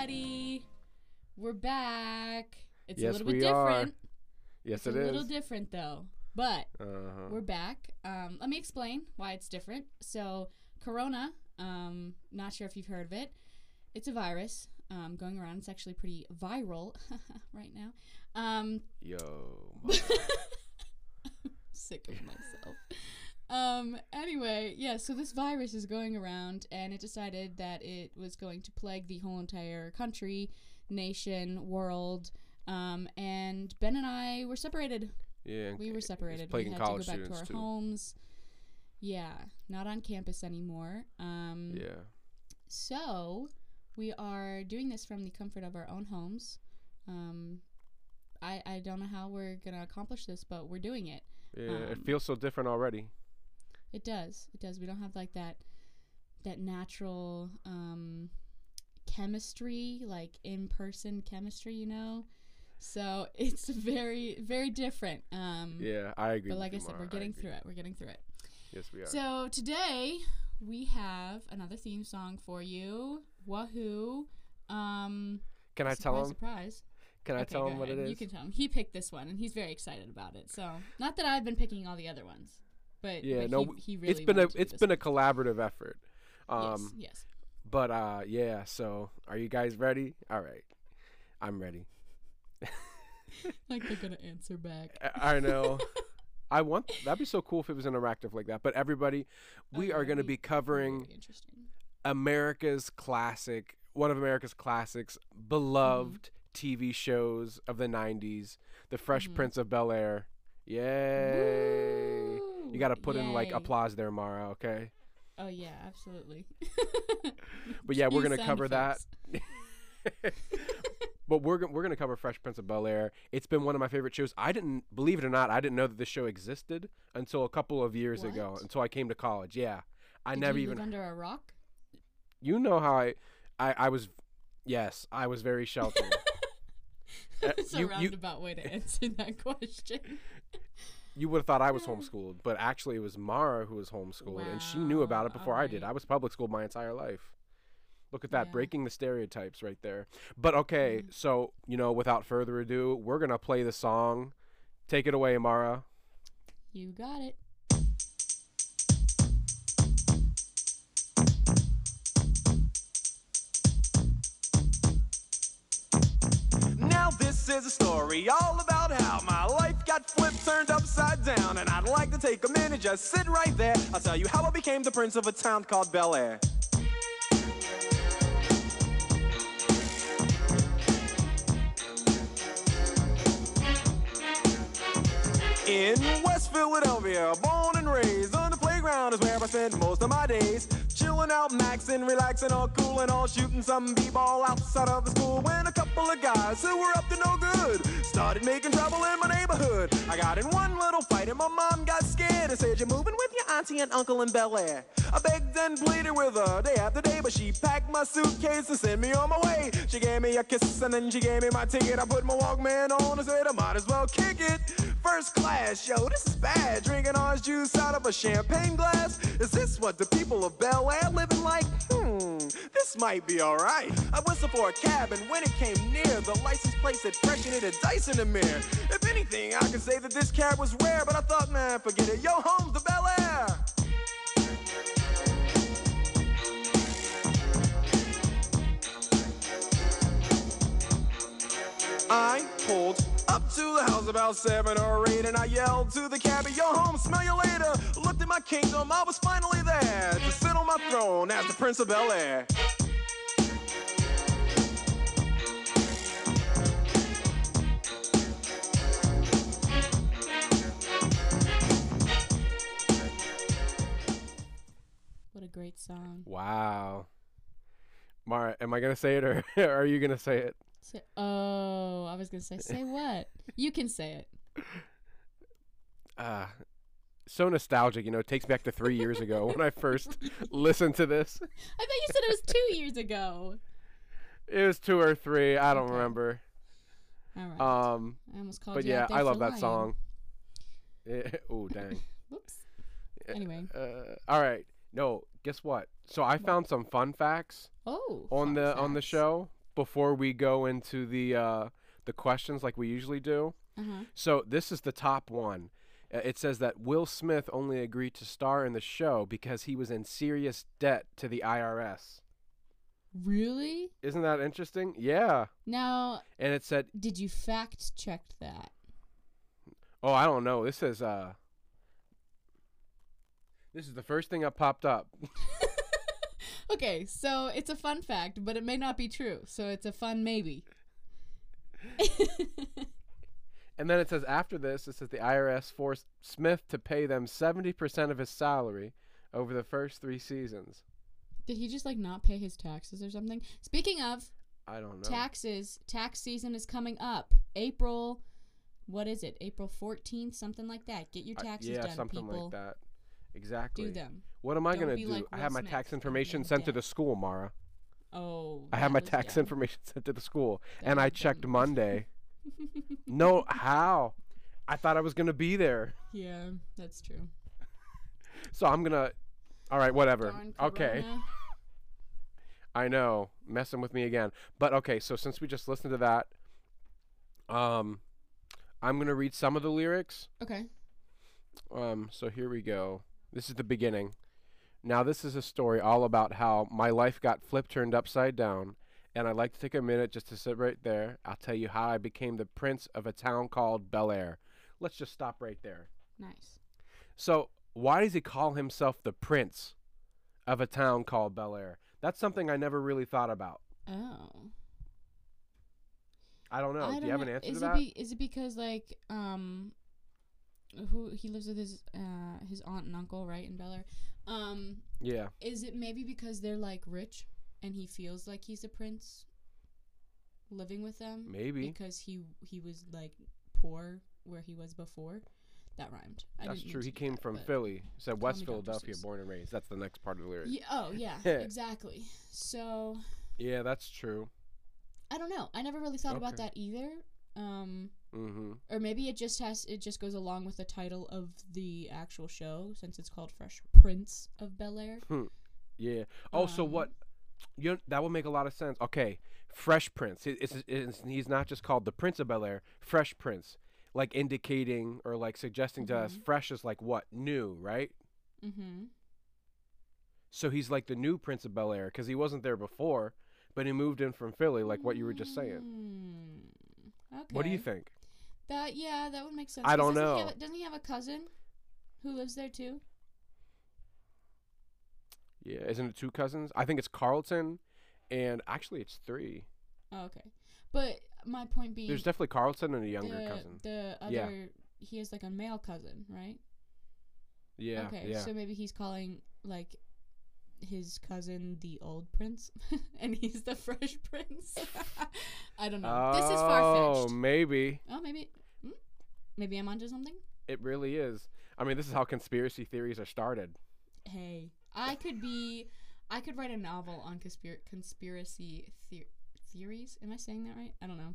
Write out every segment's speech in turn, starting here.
everybody. We're back. It's Yes, a little bit we are. different. Yes, it's it a is. little different though. But uh-huh. we're back. Um, let me explain why it's different. So, Corona, um, not sure if you've heard of it. It's a virus um, going around. It's actually pretty viral right now. Um, Yo. sick of myself. Um, anyway, yeah, so this virus is going around and it decided that it was going to plague the whole entire country, nation, world. Um, and Ben and I were separated. yeah. We were separated. We had to go college back to our too. homes. Yeah, not on campus anymore. Um, Yeah. so we are doing this from the comfort of our own homes. Um, I, I don't know how we're gonna accomplish this, but we're doing it. Yeah. it Um, feels so different already. It does. It does. We don't have like that that natural um chemistry, like in person chemistry, you know? So it's very, very different. Um Yeah, I agree. but like I said, we're getting through it. We're getting through it. Yes, we are. So today we have another theme song for you. Wahoo. Um Can I surprise, tell him? surprise. Can I Okay, tell him what it is? You can tell him. He picked this one, and he's very excited about it. So, not that I've been picking all the other ones, but yeah, but no, he, he really it's been a wanted to do it's been a collaborative effort. Um, yes, yes. but uh, yeah. So, are you guys ready? All right, I'm ready. Like they're gonna answer back. I know. I want that'd be so cool if it was interactive like that. But everybody, we Oh, are going to be covering interesting. America's classic, one of America's classics, beloved TV shows of the '90s, The Fresh Mhm. Prince of Bel Air. Yay! Woo! You got to put in like applause there, Mara. Okay. Oh yeah, absolutely. But yeah, we're gonna cover that. but we're we're gonna cover Fresh Prince of Bel Air. It's been one of my favorite shows. I didn't believe it or not, I didn't know that this show existed until a couple of years ago. Until I came to college. Yeah, I Did never you even. live under a rock. you know how I, I, I was. Yes, I was very sheltered. Uh, It's a you- you- roundabout way to answer that question. You would have thought I was homeschooled, but actually it was Mara who was homeschooled, and she knew about it Wow, before I did. I was public schooled my entire life. Look at that, Yeah. breaking the stereotypes right there. But okay, Mm. so you know, without further ado, we're gonna play the song. Take it away, Mara. You got it. Now this is a story all about how my life got flipped, turned upside down, and I'd like to take a minute, just sit right there. I'll tell you how I became the prince of a town called Bel Air. In West Philadelphia, born and raised on the playground is where I spent most of my days. Chilling out, maxing, relaxing, all cool and all shooting some b-ball outside of the school. When a couple of guys who were up to no good started making trouble in my neighborhood. I got in one little fight and my mom got scared and said, "You're moving with your auntie and uncle in Bel Air." I begged and pleaded with her day after day, but she packed my suitcase and sent me on my way. She gave me a kiss and then she gave me my ticket. I put my Walkman on and said I might as well kick it. First class, yo, this is bad. Drinking orange juice out of a champagne glass. Is this what the people of Bel Air living like? Hmm, this might be alright. I whistled for a cab, and when it came near, the license plate said fresh and it had dice in the mirror. If anything, I could say that this cab was rare, but I thought, man, forget it. Yo, home's the Bel Air. I pulled up to the house about seven or eight, and I yelled to the cabbie, "Yo, home, smell you later." Looked at my kingdom, I was finally there to sit on my throne as the Prince of Bel Air. What a great song. Wow. Mara, am I gonna say it or are you gonna say it? Say, oh, I was gonna say, say what? You can say it. Uh, so nostalgic, you know. It takes me back to three years ago when I first listened to this. I thought you said it was two years ago. It was two or three. I don't Okay. remember. All right. Um, I almost called but you yeah, I love that lying. song. oh dang. Whoops. Anyway. Uh, all right. No, guess what? So I found some fun facts Oh. on the on the show before we go into the uh, the questions like we usually do. Uh-huh. So this is the top one. Uh, It says that Will Smith only agreed to star in the show because he was in serious debt to the IRS. Really? Isn't that interesting? Yeah. Now, And it said, did you fact check that? "Oh, I don't know. This is uh This is the first thing that popped up. Okay, so it's a fun fact, but it may not be true. So it's a fun maybe. And then it says after this, it says the IRS forced Smith to pay them 70% of his salary over the first 3 seasons. Did he just like not pay his taxes or something? Speaking of I don't know. taxes, tax season is coming up. April, what is it? April 14th, something like that. Get your I- taxes yeah, done, something people. like that. Exactly. Do them. What am I Don't going to be do? like I Will have my Smith tax and information then sent to the school, Mara. Oh. I have that my was- tax information sent to the school, and I checked. Monday. no, how? I thought I was gonna be there, Yeah, that's true. so I'm gonna. All right, whatever. Darn Okay, Corona. I know, messing with me again. But okay, so since we just listened to that, um, I'm gonna read some of the lyrics. Okay. Um, so here we go. This is the beginning. Now, this is a story all about how my life got flipped turned upside down, and I'd like to take a minute just to sit right there. I'll tell you how I became the prince of a town called Bel Air. Let's just stop right there. Nice. So, why does he call himself the prince of a town called Bel Air? That's something I never really thought about. Oh. I don't know. I Do don't you have know. an answer is to it that? Be, is it because like um, who he lives with his uh his aunt and uncle right in Bel Air? Um, yeah. is it maybe because they're like rich and he feels like he's a prince living with them? Maybe. because he he was like poor where he was before. That rhymed. I That's true. He came that, from Philly. He said West. Philadelphia, born and raised. That's the next part of the lyric. Yeah, oh yeah, exactly. So yeah, that's true. I don't know. I never really thought about that either. Um, Mm-hmm. or maybe it just has it just goes along with the title of the actual show since it's called Fresh Prince of Bel Air. Yeah. Oh, so Um, what? You that would make a lot of sense. Okay, Fresh Prince. It- It's, it's, he's not just called the Prince of Bel Air. Fresh Prince, like indicating or like suggesting to us, Mhm. fresh is like what new, right? Mm-hmm. So he's like the new Prince of Bel Air because he wasn't there before, but he moved in from Philly, like what you were just saying. Mm, okay. What do you think? That yeah, that would make sense. I don't He know. have, a- doesn't he have a cousin who lives there too? Yeah, isn't it two cousins? I think it's Carlton, and actually it's three. Oh, okay. But my point being, There's definitely Carlton and a younger the, cousin. The other, Yeah. he has like a male cousin, right? Yeah, okay, yeah. so maybe he's calling like his cousin the old prince, and he's the fresh prince. I don't know. this is far fetched. Oh, maybe. Oh, maybe? Maybe I'm onto something. It really is. I mean, this is how conspiracy theories are started. Hey, I could be, I could write a novel on conspir- conspiracy the- theories. Am I saying that right? I don't know.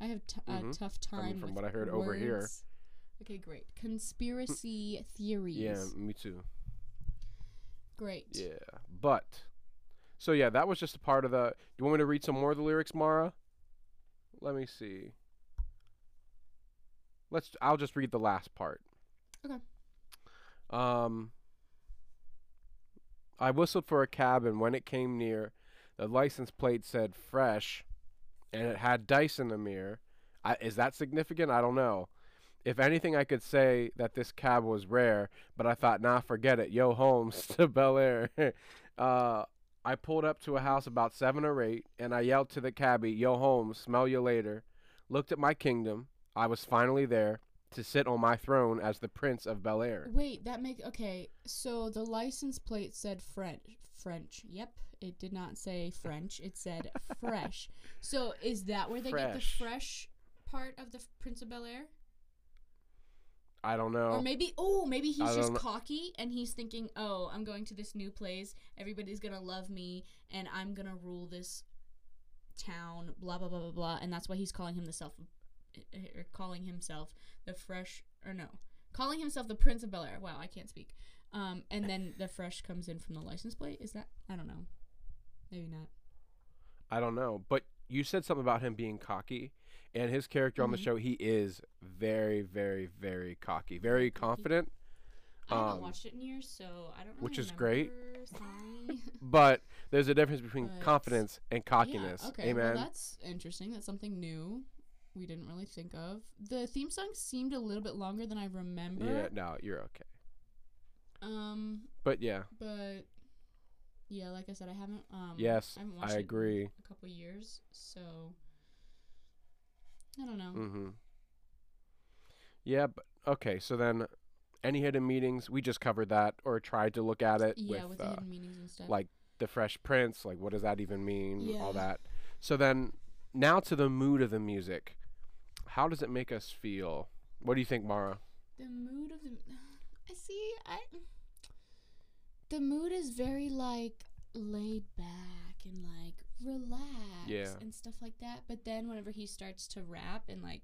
I have t- Mhm. a tough time. I mean, from what I heard over here. Okay, great. Conspiracy theories. Yeah, me too. Great. Yeah, but so yeah, that was just a part of the. Do you want me to read some more of the lyrics, Mara? Let me see. Let's. I'll just read the last part. Okay. Um. I whistled for a cab, and when it came near, the license plate said "fresh," and it had dice in the mirror. I, is that significant? I don't know. If anything, I could say that this cab was rare, but I thought, nah, forget it. Yo, Holmes to Bel Air. uh, I pulled up to a house about seven or eight, and I yelled to the cabbie, Yo, Holmes, smell you later. Looked at my kingdom. I was finally there to sit on my throne as the Prince of Bel Air. Wait, that make okay. So the license plate said French. French. Yep, it did not say French. It said fresh. So is that where they get the Fresh. fresh part of the Prince of Bel Air? I don't know. Or maybe oh, maybe he's just know. cocky and he's thinking, "Oh, I'm going to this new place. Everybody's going to love me and I'm going to rule this town, blah blah blah blah blah." And that's why he's calling him the self or calling himself the fresh or no, calling himself the Prince of Bel Air. Wow, I can't speak. Um and then the fresh comes in from the license plate. Is that I don't know. Maybe not. I don't know, but you said something about him being cocky, and his character on the Mhm. show, he is very, very, very cocky, very confident. I haven't Um, watched it in years, so I don't really which is great. remember. But there's a difference between But- confidence and cockiness. Yeah, okay, Amen. well that's interesting. That's something new. We didn't really think of. The theme song seemed a little bit longer than I remember. yeah, no, you're okay. Um, But yeah, but yeah, like I said, I haven't. Um, yes, I, haven't watched I agree. a couple years, so I don't know. Mm-hmm. Yeah, but okay. So then, any hidden meetings? We just covered that, or tried to look at it Yeah, with, with the uh, hidden meanings and stuff. like the Fresh Prince. Like, what does that even mean? All that. So then, now to the mood of the music. How does it make us feel? What do you think, Mara? the mood of the. I see. I. The mood is very like laid back and like relaxed Yeah. and stuff like that. But then whenever he starts to rap and like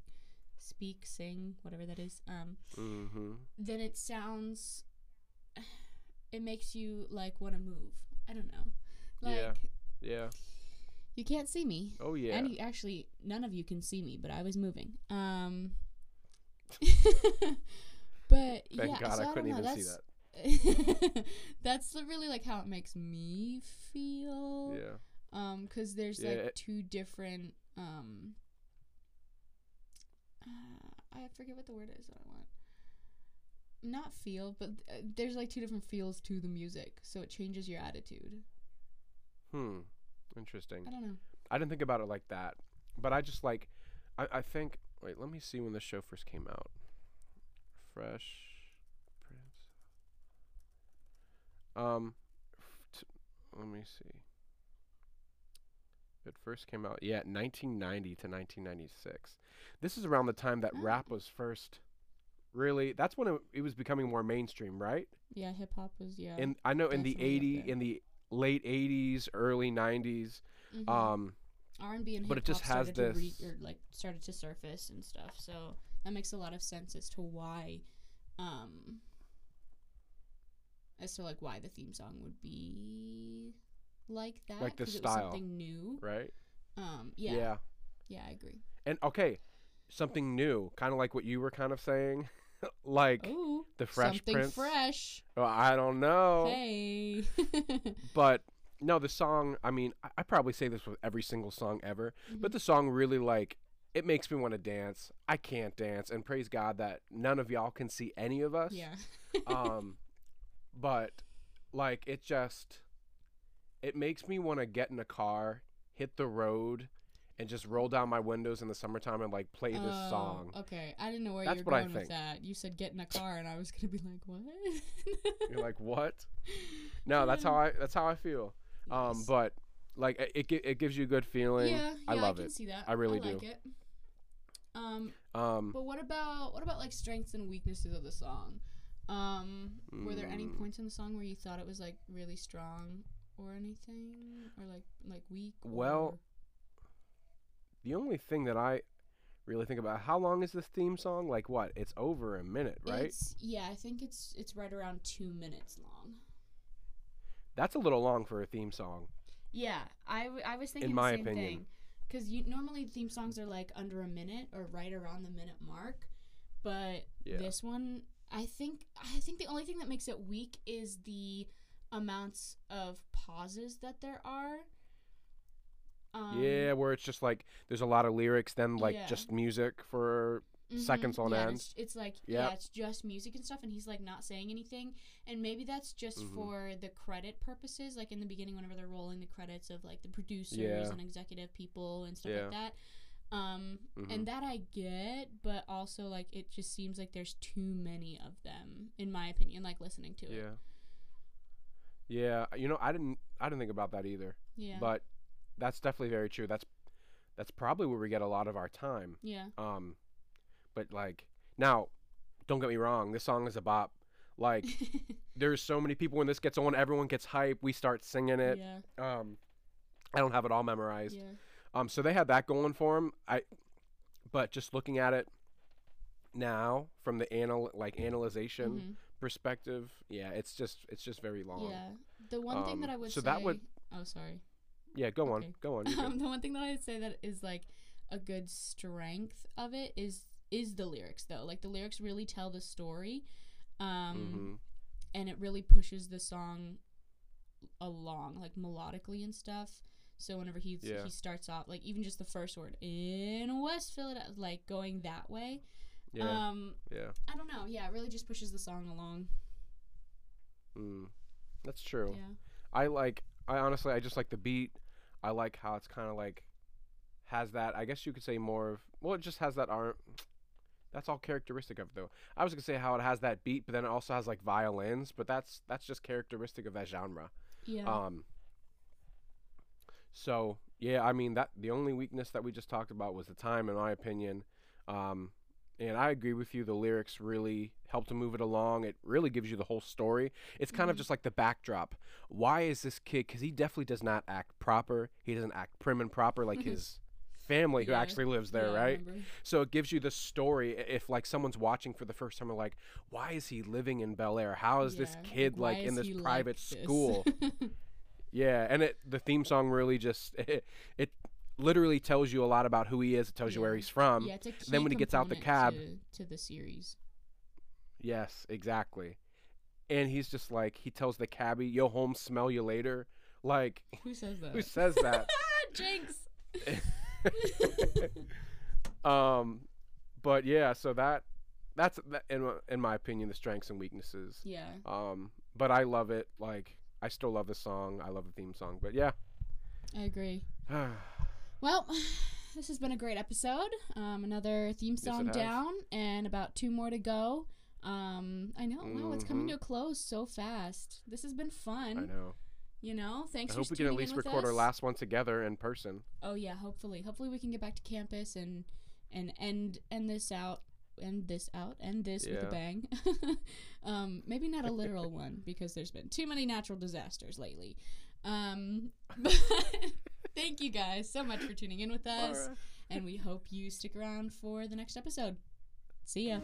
speak, sing, whatever that is, um, Mm-hmm. then it sounds. It makes you like want to move. I don't know. Like Yeah. Yeah. You can't see me. Oh yeah. And you, actually, none of you can see me, but I was moving. Um, but Thank yeah, God so I couldn't even see that's- that. that's really like how it makes me feel. Yeah. Um, because there's Yeah, like it- two different um. Uh, I forget what the word is that I want. Not feel, but uh, there's like two different feels to the music, so it changes your attitude. Hmm. Interesting. I don't know. I didn't think about it like that, but I just like, I, I think. Wait, let me see when the show first came out. Fresh Prince. Um, t- let me see. It first came out, yeah, 1990 to 1996. This is around the time that Oh. rap was first. Really, that's when it, it was becoming more mainstream, right? Yeah, hip hop was yeah. And I know in the definitely 80 in the late 80s, early 90s. Mhm. Um, R and B and But it hip hop just has started to re- or like started to surface and stuff. So that makes a lot of sense as to why, um, as to like why the theme song would be like that. Like the 'cause it was style. something new. right? Um, yeah, yeah. yeah, I agree. And okay, something new, kind of like what you were kind of saying, like Oh, the Fresh something Prince. fresh. Well, I don't know, Hey. but no, the song. I mean, I, I probably say this with every single song ever, but the song really like it makes me want to dance. I can't dance, and praise God that none of y'all can see any of us. yeah. um, but like it just it makes me want to get in a car, hit the road, and just roll down my windows in the summertime and like play this Oh, song. Okay, I didn't know where That's you were I going with that. You said get in a car, and I was gonna be like, what? You're like, what? No, that's how I that's how I feel. Um, but like it it, it gives you a good feeling. yeah, I yeah, love can it. See that? I really like do. It. Um, Um, but what about what about like strengths and weaknesses of the song? Um, were there any Mm. points in the song where you thought it was like really strong or anything, or like like weak? Well, the only thing that I really think about how long is this theme song? Like what? It's over a minute, right? It's, yeah, I think it's it's right around two minutes long. That's a little long for a theme song. Yeah, I, w- I was thinking my the same opinion. thing. Because you normally theme songs are like under a minute or right around the minute mark, but Yeah. this one, I think I think the only thing that makes it weak is the amounts of pauses that there are. Um, yeah, where it's just like there's a lot of lyrics, then like Yeah. just music for mhm, seconds on yeah, end. It's, it's like Yep. yeah, it's just music and stuff, and he's like not saying anything, and maybe that's just Mhm. for the credit purposes. Like in the beginning, whenever they're rolling the credits of like the producers Yeah. and executive people and stuff like that. Um, Mhm. and that I get, but also like it just seems like there's too many of them, in my opinion. Like listening to it, yeah. Yeah, you know, I didn't I didn't think about that either. yeah, But that's definitely very true. That's that's probably where we get a lot of our time. yeah, Um but like now, don't get me wrong, this song is a bop. Like there's so many people when this gets on, everyone gets hype, we start singing it. yeah, Um I don't have it all memorized. yeah, Um, so they had that going for them. I, but just looking at it now from the anal like analyzation mhm, perspective, yeah, it's just it's just very long. yeah. The one thing that Um, I would so say. that would- Oh, sorry. Yeah, go on, go on. Um, the one thing that I'd say that is like a good strength of it is is the lyrics though. Like the lyrics really tell the story, um, Mhm. and it really pushes the song along, like melodically and stuff. So whenever he Yeah. he starts off, like even just the first word in West Philadelphia, like going that way. Yeah, Um, yeah. I don't know. Yeah, it really just pushes the song along. Mm. That's true. Yeah. I like. I honestly, I just like the beat. I like how it's kind of like has that. I guess you could say more of. Well, it just has that R. That's all characteristic of it, though. I was gonna say how it has that beat, but then it also has like violins. But that's that's just characteristic of that genre. Yeah. Um. So yeah, I mean that the only weakness that we just talked about was the time, in my opinion. Um, and I agree with you. The lyrics really help to move it along. It really gives you the whole story. It's kind of Mhm. just like the backdrop. Why is this kid? Because he definitely does not act proper. He doesn't act prim and proper like his family who Yeah. actually lives there, Yeah, right? So it gives you the story. If like someone's watching for the first time, like, "Why is he living in Bel Air? How is this kid why like in this he like private this? school?" Yeah, and it the theme song really just it, it literally tells you a lot about who he is. It tells you where he's from. yeah, it's a key then when he gets out the cab- to, to the series. Yes, exactly. And he's just like he tells the cabbie, "Yo, home, smell you later." Like Who says that? who says that? Jinx. um, but yeah, so that that's in my- in my opinion the strengths and weaknesses. Yeah. Um, but I love it. Like I still love the song. I love the theme song. But yeah. I agree. Well, this has been a great episode. Um, another theme song has. down, and about two more to go. Um, I know. Wow, it's coming to a close so fast. This has been fun. I know. You know, thanks I for hope we can at least record our last one together in person. Oh yeah, hopefully, hopefully we can get back to campus and and end end this out, end this out, end this with a bang. um, maybe not a literal one because there's been too many natural disasters lately. Um, but thank you guys so much for tuning in with us, and we hope you stick around for the next episode. See ya.